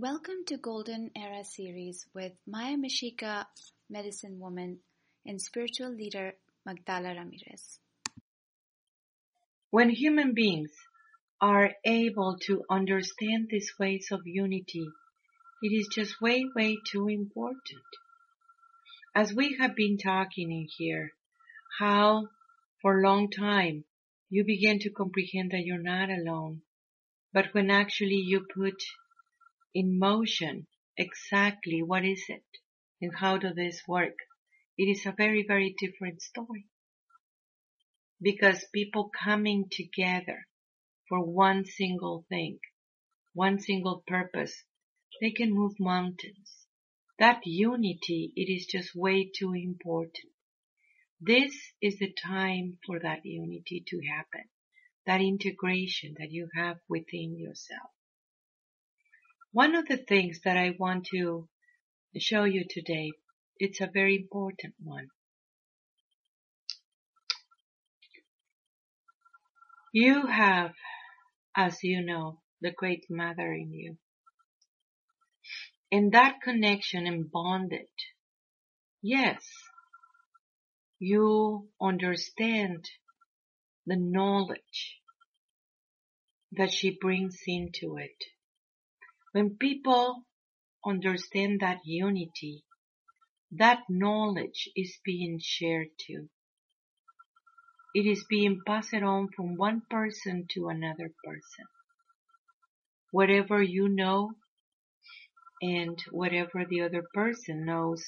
Welcome to Golden Era series with Maya Mishika, medicine woman, and spiritual leader Magdala Ramirez. When human beings are able to understand these ways of unity, it is just way, way too important. As we have been talking in here, how for a long time you begin to comprehend that you're not alone, but when actually you put in motion exactly what is it and how does this work, it is a very, very different story. Because people coming together for one single thing, one single purpose, they can move mountains. That unity, it is just way too important. This is the time for that unity to happen, that integration that you have within yourself. One of the things that I want to show you today, it's a very important one. You have, as you know, the Great Mother in you. And that connection and bonded, yes, you understand the knowledge that she brings into it. When people understand that unity, that knowledge is being shared too. It is being passed on from one person to another person. Whatever you know and whatever the other person knows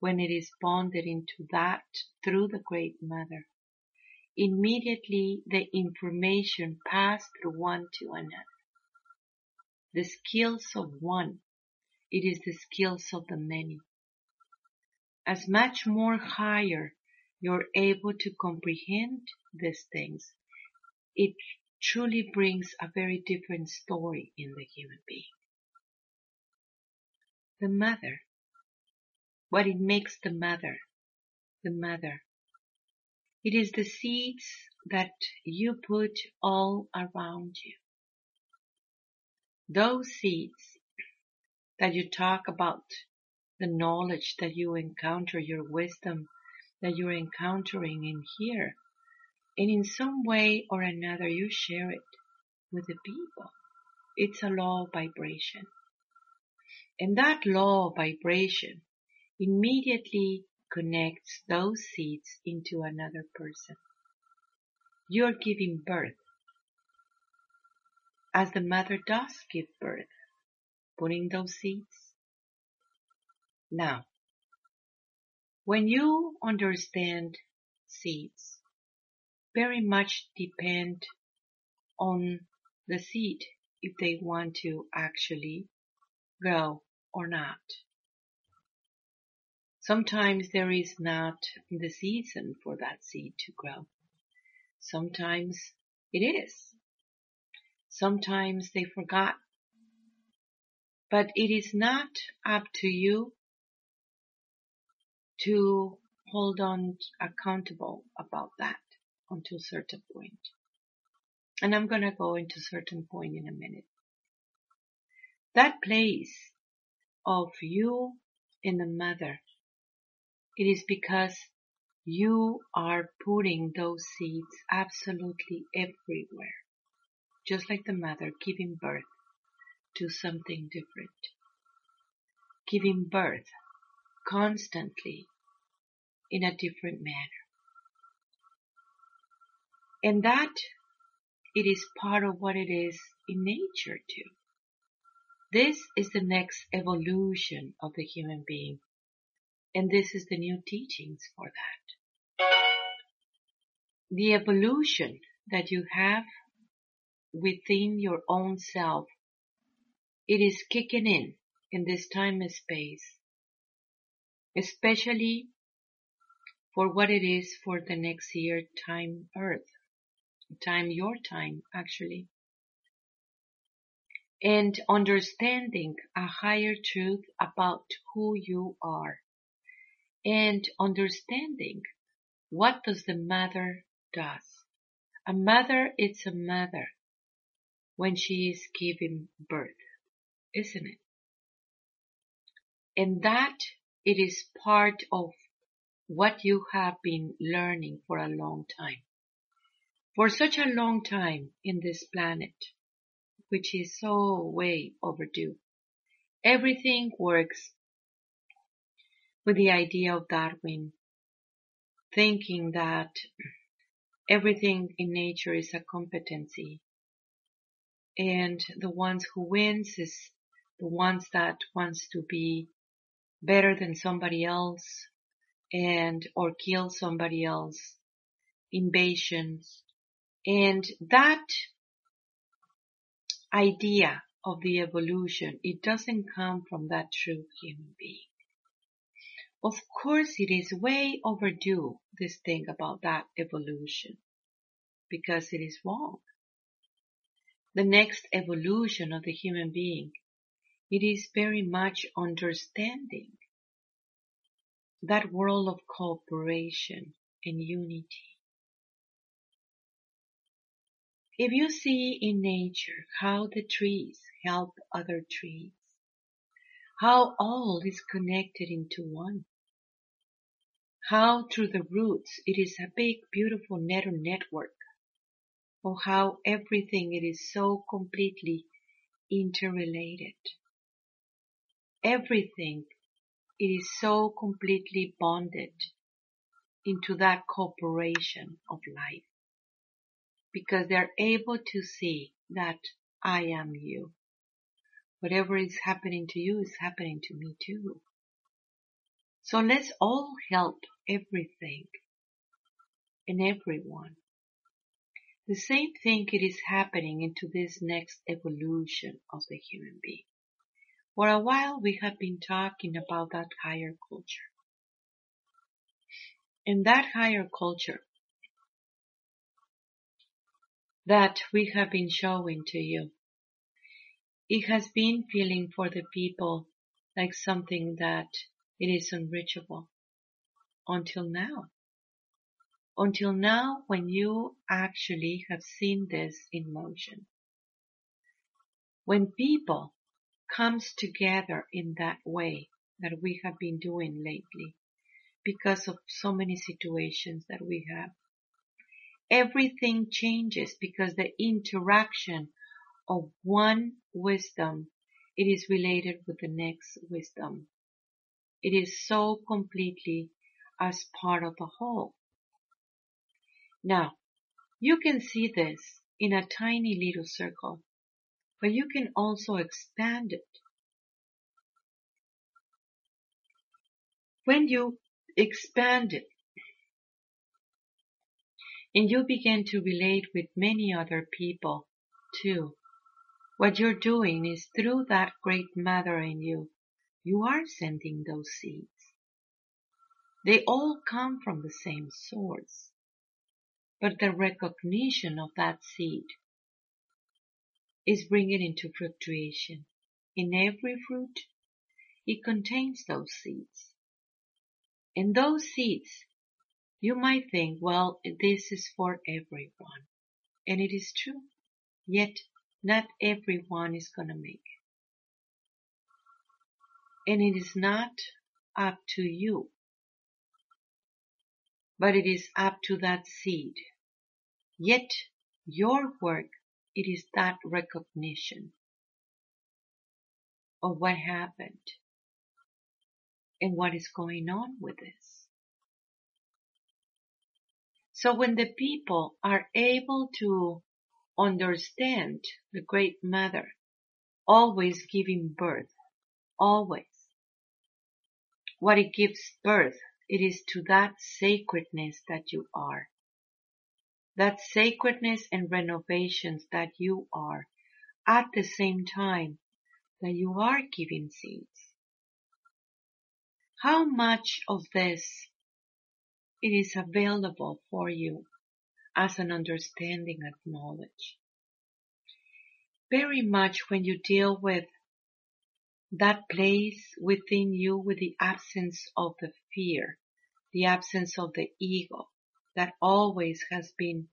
when it is bonded into that through the Great Mother, immediately the information passed through one to another. The skills of one, it is the skills of the many. As much more higher you're able to comprehend these things, it truly brings a very different story in the human being. The mother, what it makes the mother, the mother. It is the seeds that you put all around you. Those seeds that you talk about, the knowledge that you encounter, your wisdom that you're encountering in here, and in some way or another you share it with the people. It's a law of vibration. And that law of vibration immediately connects those seeds into another person. You're giving birth as the mother does give birth, putting those seeds. Now, when you understand seeds, very much depend on the seed if they want to actually grow or not. Sometimes there is not the season for that seed to grow. Sometimes it is. Sometimes they forgot. But it is not up to you to hold on accountable about that until a certain point. And I'm going to go into certain point in a minute. That place of you and the mother, it is because you are putting those seeds absolutely everywhere. Just like the mother giving birth to something different. Giving birth constantly in a different manner. And that it is part of what it is in nature too. This is the next evolution of the human being. And this is the new teachings for that. The evolution that you have within your own self, it is kicking in in this time and space especially for what it is for the next year time earth time your time actually. And understanding a higher truth about who you are. And understanding what does the mother does. A mother is a mother when she is giving birth isn't it And that it is part of what you have been learning for a long time. For such a long time in this planet, which is so way overdue. Everything works with the idea of Darwin, thinking that everything in nature is a competency. And the ones who wins is the ones that wants to be better than somebody else and or kill somebody else. Invasions. And that idea of the evolution, it doesn't come from that true human being. Of course, it is way overdue, this thing about that evolution, because it is wrong. The next evolution of the human being, it is very much understanding that world of cooperation and unity. If you see in nature how the trees help other trees, how all is connected into one, how through the roots it is a big beautiful network, or how everything it is so completely interrelated. Everything it is so completely bonded into that cooperation of life because they're able to see that I am you. Whatever is happening to you is happening to me too. So let's all help everything and everyone. The same thing it is happening into this next evolution of the human being. For a while we have been talking about that higher culture. In that higher culture, that we have been showing to you. It has been feeling for the people like something that it is unreachable until now. Until now when you actually have seen this in motion. When people comes together in that way that we have been doing lately because of so many situations that we have everything changes because the interaction of one wisdom, it is related with the next wisdom. It is so completely as part of the whole. Now, you can see this in a tiny little circle, but you can also expand it. When you expand it, and you begin to relate with many other people too. What you're doing is through that great mother in you, you are sending those seeds. They all come from the same source. But the recognition of that seed is bringing into fluctuation. In every fruit, it contains those seeds. And those seeds you might think, well, this is for everyone. And it is true. Yet, not everyone is going to make it. And it is not up to you. But it is up to that seed. Yet, your work, it is that recognition of what happened and what is going on with this. So when the people are able to understand the Great Mother, always giving birth, always, what it gives birth, it is to that sacredness that you are. That sacredness and renovations that you are at the same time that you are giving seeds. How much of this it is available for you as an understanding of knowledge. Very much when you deal with that place within you with the absence of the fear, the absence of the ego that always has been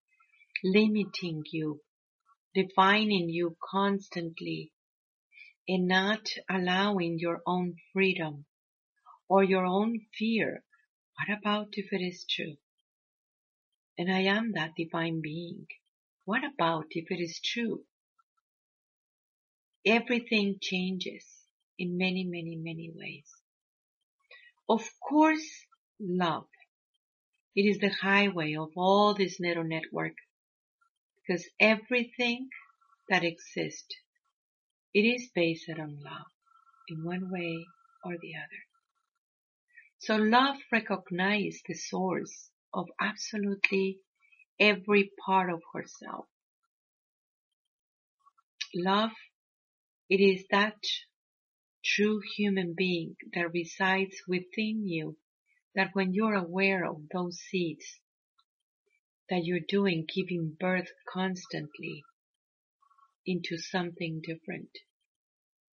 limiting you, defining you constantly, and not allowing your own freedom or your own fear. What about if it is true? And I am that divine being. What about if it is true? Everything changes in many, many, many ways. Of course, love. It is the highway of all this neural network because everything that exists, it is based on love in one way or the other. So love recognizes the source of absolutely every part of herself. Love, it is that true human being that resides within you that when you're aware of those seeds that you're doing, giving birth constantly into something different,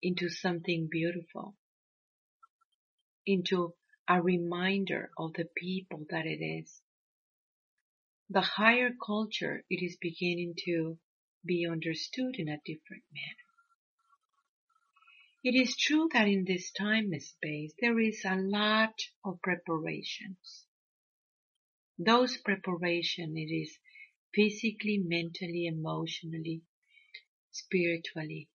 into something beautiful, into a reminder of the people that it is. The higher culture, it is beginning to be understood in a different manner. It is true that in this time space there is a lot of preparations. Those preparation it is physically, mentally, emotionally, spiritually.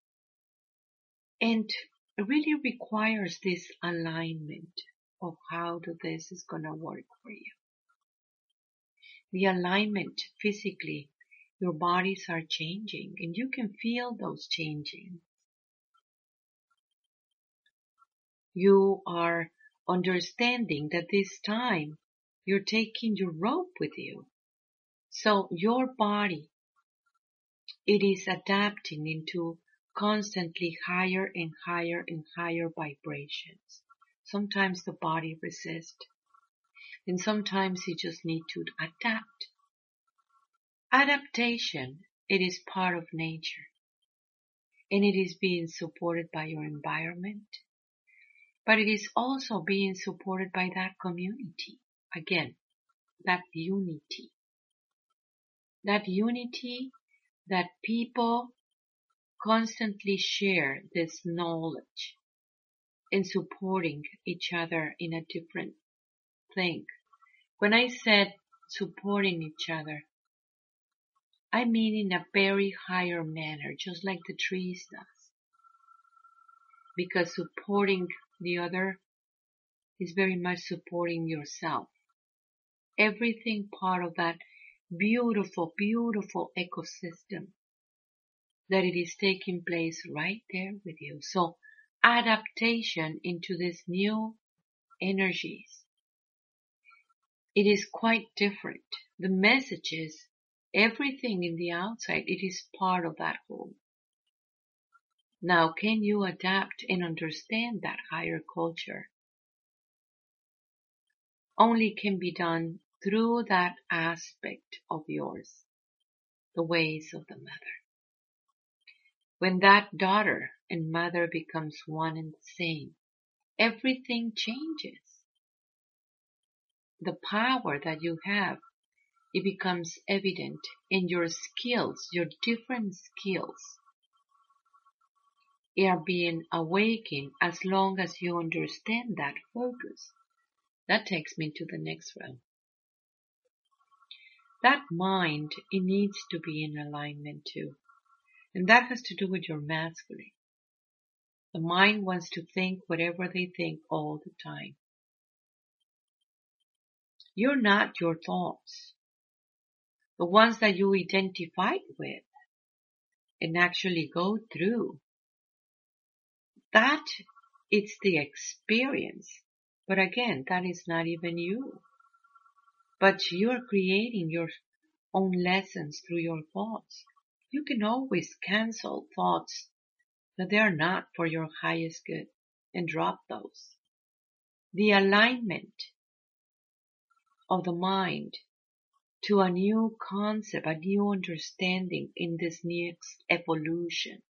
And really requires this alignment of how this is going to work for you. The alignment physically, your bodies are changing and you can feel those changing. You are understanding that this time you're taking your rope with you. So your body, it is adapting into constantly higher and higher and higher vibrations. Sometimes the body resists and sometimes you just need to adapt. Adaptation, it is part of nature and it is being supported by your environment, but it is also being supported by that community. Again, that unity. That unity that people constantly share this knowledge and supporting each other in a different thing. When I said supporting each other, I mean in a very higher manner, just like the trees does. Because supporting the other is very much supporting yourself. Everything part of that beautiful, beautiful ecosystem that it is taking place right there with you. So adaptation into these new energies. It is quite different. The messages, everything in the outside, it is part of that whole. Now, can you adapt and understand that higher culture? Only can be done through that aspect of yours, the ways of the mother. When that daughter and mother becomes one and the same, everything changes. The power that you have, it becomes evident in your skills, your different skills are being awakened as long as you understand that focus. That takes me to the next realm. That mind, it needs to be in alignment too. And that has to do with your masculine. The mind wants to think whatever they think all the time. You're not your thoughts. The ones that you identify with and actually go through. That it's the experience. But again, that is not even you. But you're creating your own lessons through your thoughts. You can always cancel thoughts that they are not for your highest good and drop those. The alignment of the mind to a new concept, a new understanding in this next evolution.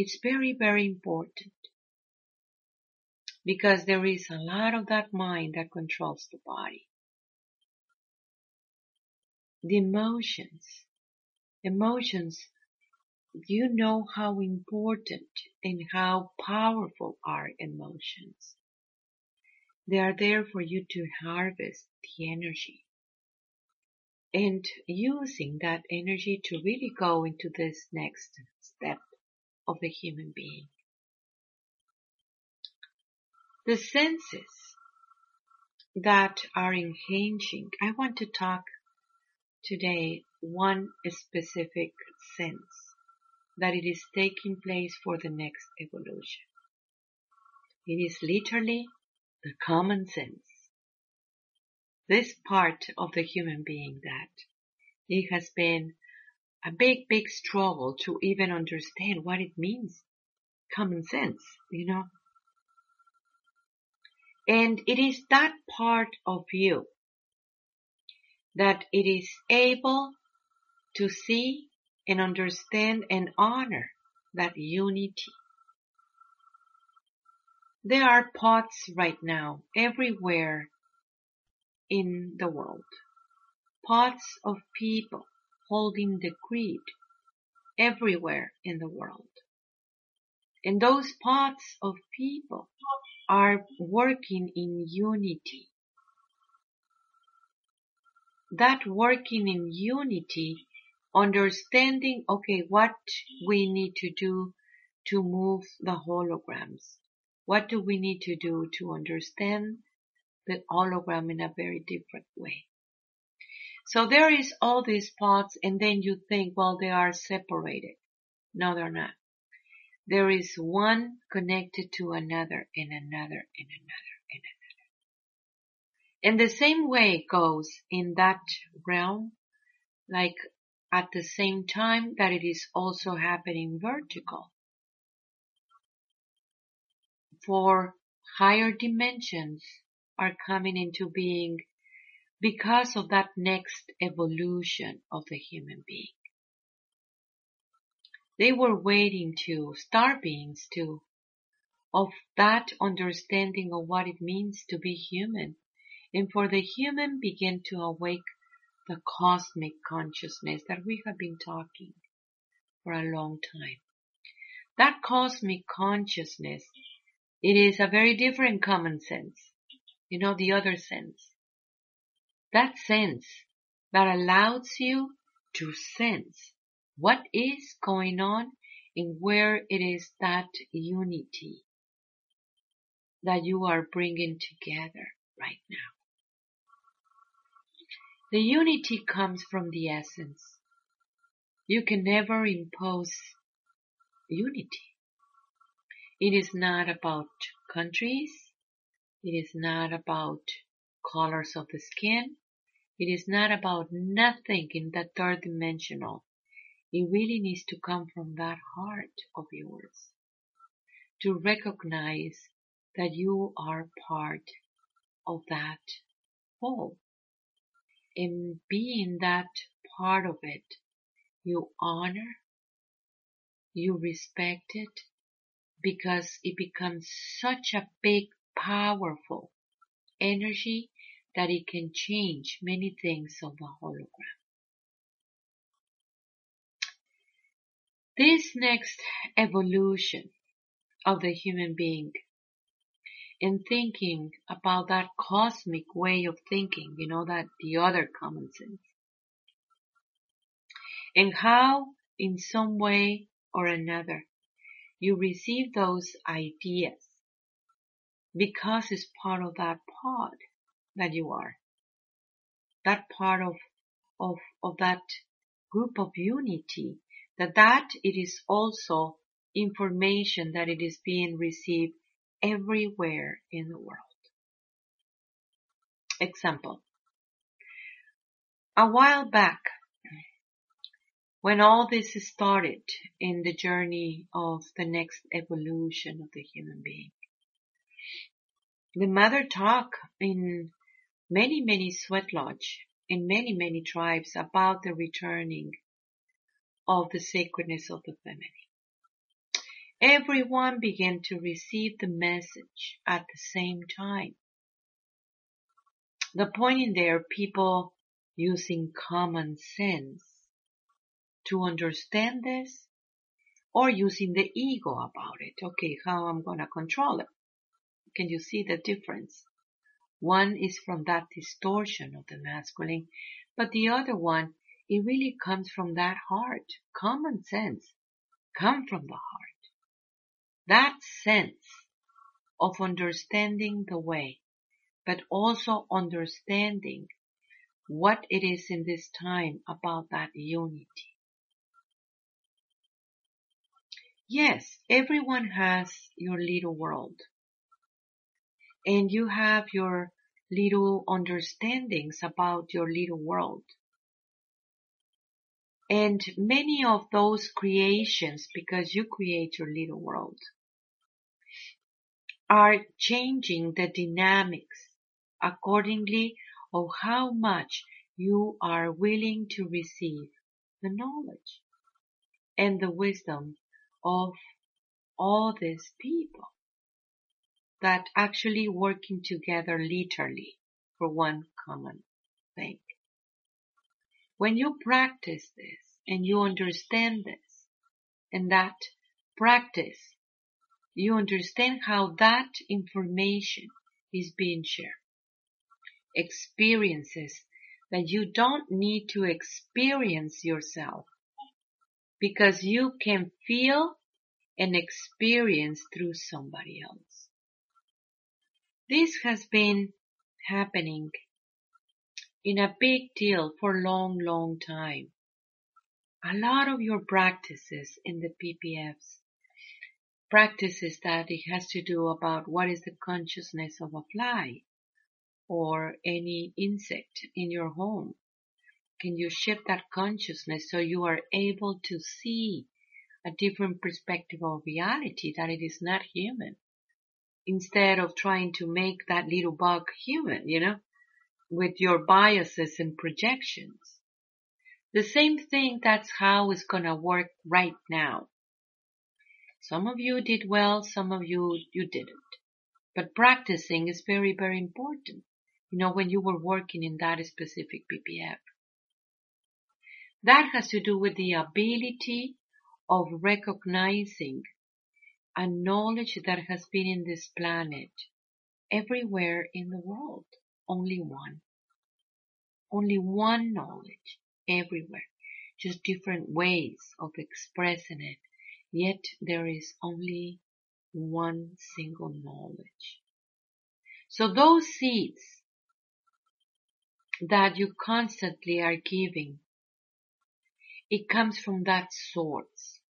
It's very, very important because there is a lot of that mind that controls the body. The emotions, emotions, you know how important and how powerful are emotions. They are there for you to harvest the energy and using that energy to really go into this next step of the human being. The senses that are enhancing, I want to talk today one specific sense that it is taking place for the next evolution. It is literally the common sense. This part of the human being that it has been a big, big struggle to even understand what it means. Common sense, you know. And it is that part of you that it is able to see and understand and honor that unity. There are pots right now everywhere in the world. Pots of people holding the greed everywhere in the world. And those pots of people are working in unity. That working in unity understanding, okay, what we need to do to move the holograms. What do we need to do to understand the hologram in a very different way? So there is all these parts and then you think, well, they are separated. No, they're not. There is one connected to another and another and another and another. And the same way goes in that realm, like at the same time that it is also happening vertical. For higher dimensions are coming into being because of that next evolution of the human being. They were waiting to, star beings too, of that understanding of what it means to be human and for the human begin to awake the cosmic consciousness that we have been talking for a long time. That cosmic consciousness, it is a very different common sense. You know, the other sense. That sense that allows you to sense what is going on and where it is that unity that you are bringing together right now. The unity comes from the essence. You can never impose unity. It is not about countries. It is not about colors of the skin. It is not about nothing in that third dimensional. It really needs to come from that heart of yours to recognize that you are part of that whole in being that part of it, you honor, you respect it, because it becomes such a big, powerful energy that it can change many things of a hologram. This next evolution of the human being in thinking about that cosmic way of thinking, you know, that the other common sense. And how in some way or another you receive those ideas because it's part of that pod that you are. That part of, of, of that group of unity, that that it is also information that it is being received everywhere in the world. Example. A while back, when all this started in the journey of the next evolution of the human being, the mother talked in many, many sweat lodge, in many, many tribes about the returning of the sacredness of the feminine. Everyone began to receive the message at the same time. The point in there, people using common sense to understand this or using the ego about it. Okay, how I'm going to control it. Can you see the difference? One is from that distortion of the masculine, but the other one, it really comes from that heart. Common sense come from the heart. That sense of understanding the way, but also understanding what it is in this time about that unity. Yes, everyone has your little world. And you have your little understandings about your little world. And many of those creations, because you create your little world, are changing the dynamics accordingly of how much you are willing to receive the knowledge and the wisdom of all these people that actually working together literally for one common thing. When you practice this and you understand this and that practice, you understand how that information is being shared. Experiences that you don't need to experience yourself because you can feel and experience through somebody else. This has been happening in a big deal for a long, long time. A lot of your practices in the PPFs, practices that it has to do about what is the consciousness of a fly or any insect in your home can you shift that consciousness so you are able to see a different perspective of reality that it is not human instead of trying to make that little bug human, you know, with your biases and projections. The same thing, that's how it's gonna work right now. Some of you did well, some of you, you didn't. But practicing is very, very important. You know, when you were working in that specific PPF. That has to do with the ability of recognizing a knowledge that has been in this planet everywhere in the world. Only one. Only one knowledge everywhere. Just different ways of expressing it. Yet there is only one single knowledge. So those seeds that you constantly are giving it comes from that source.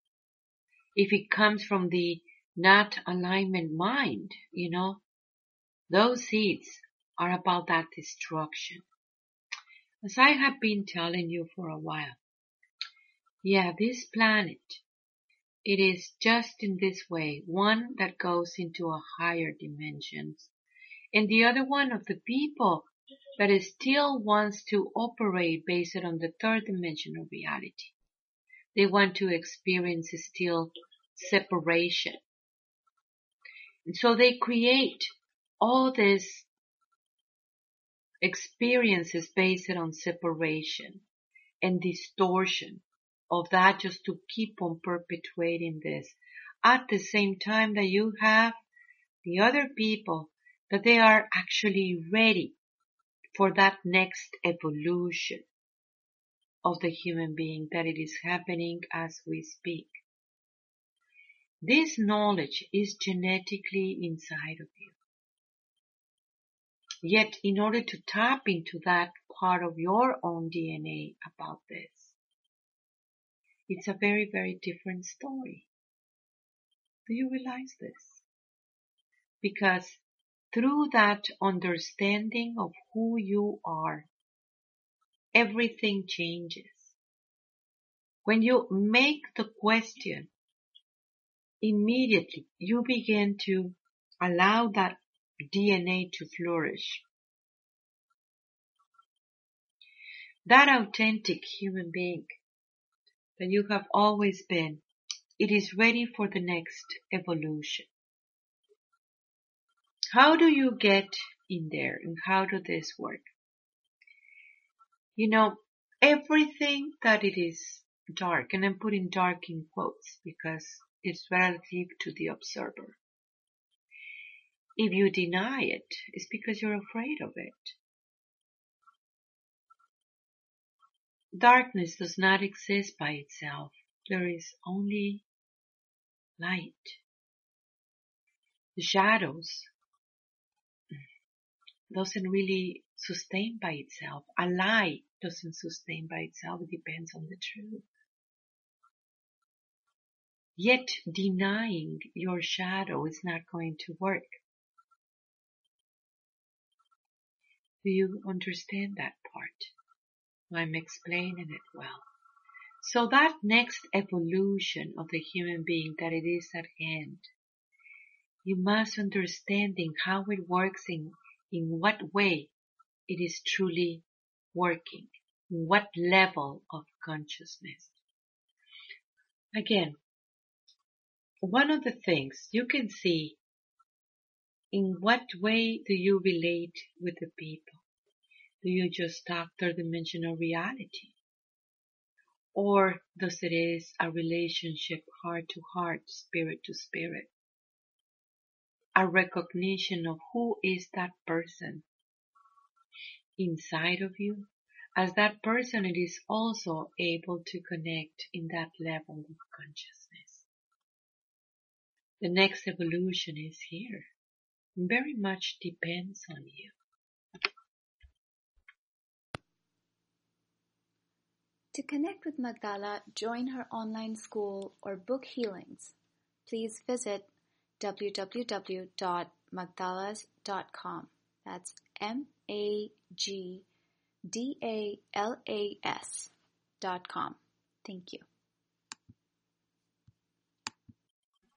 If it comes from the not alignment mind, you know, those seeds are about that destruction. As I have been telling you for a while, yeah, this planet, it is just in this way, one that goes into a higher dimensions, and the other one of the people that still wants to operate based on the third dimension of reality. They want to experience still separation. And so they create all these experiences based on separation and distortion of that just to keep on perpetuating this at the same time that you have the other people that they are actually ready for that next evolution of the human being that it is happening as we speak. This knowledge is genetically inside of you. Yet in order to tap into that part of your own DNA about this, it's a very, very different story. Do you realize this? Because through that understanding of who you are, everything changes. When you make the question, immediately you begin to allow that DNA to flourish. That authentic human being that you have always been, it is ready for the next evolution. How do you get in there and how does this work? You know, everything that it is dark, and I'm putting dark in quotes because it's relative to the observer. If you deny it, it's because you're afraid of it. Darkness does not exist by itself. There is only light. The shadows doesn't really sustain by itself. A lie doesn't sustain by itself. It depends on the truth. Yet denying your shadow is not going to work. Do you understand that part? I'm explaining it well. So that next evolution of the human being that it is at hand, you must understanding how it works in, in what way it is truly working, what level of consciousness. Again, one of the things you can see in what way do you relate with the people? Do you just talk third dimensional reality? Or does it is a relationship heart to heart, spirit to spirit? A recognition of who is that person inside of you. As that person, it is also able to connect in that level of consciousness. The next evolution is here. Very much depends on you. To connect with Magdala, join her online school, or book healings, please visit www.magdalas.com. That's M A G D A L A S dot com. Thank you.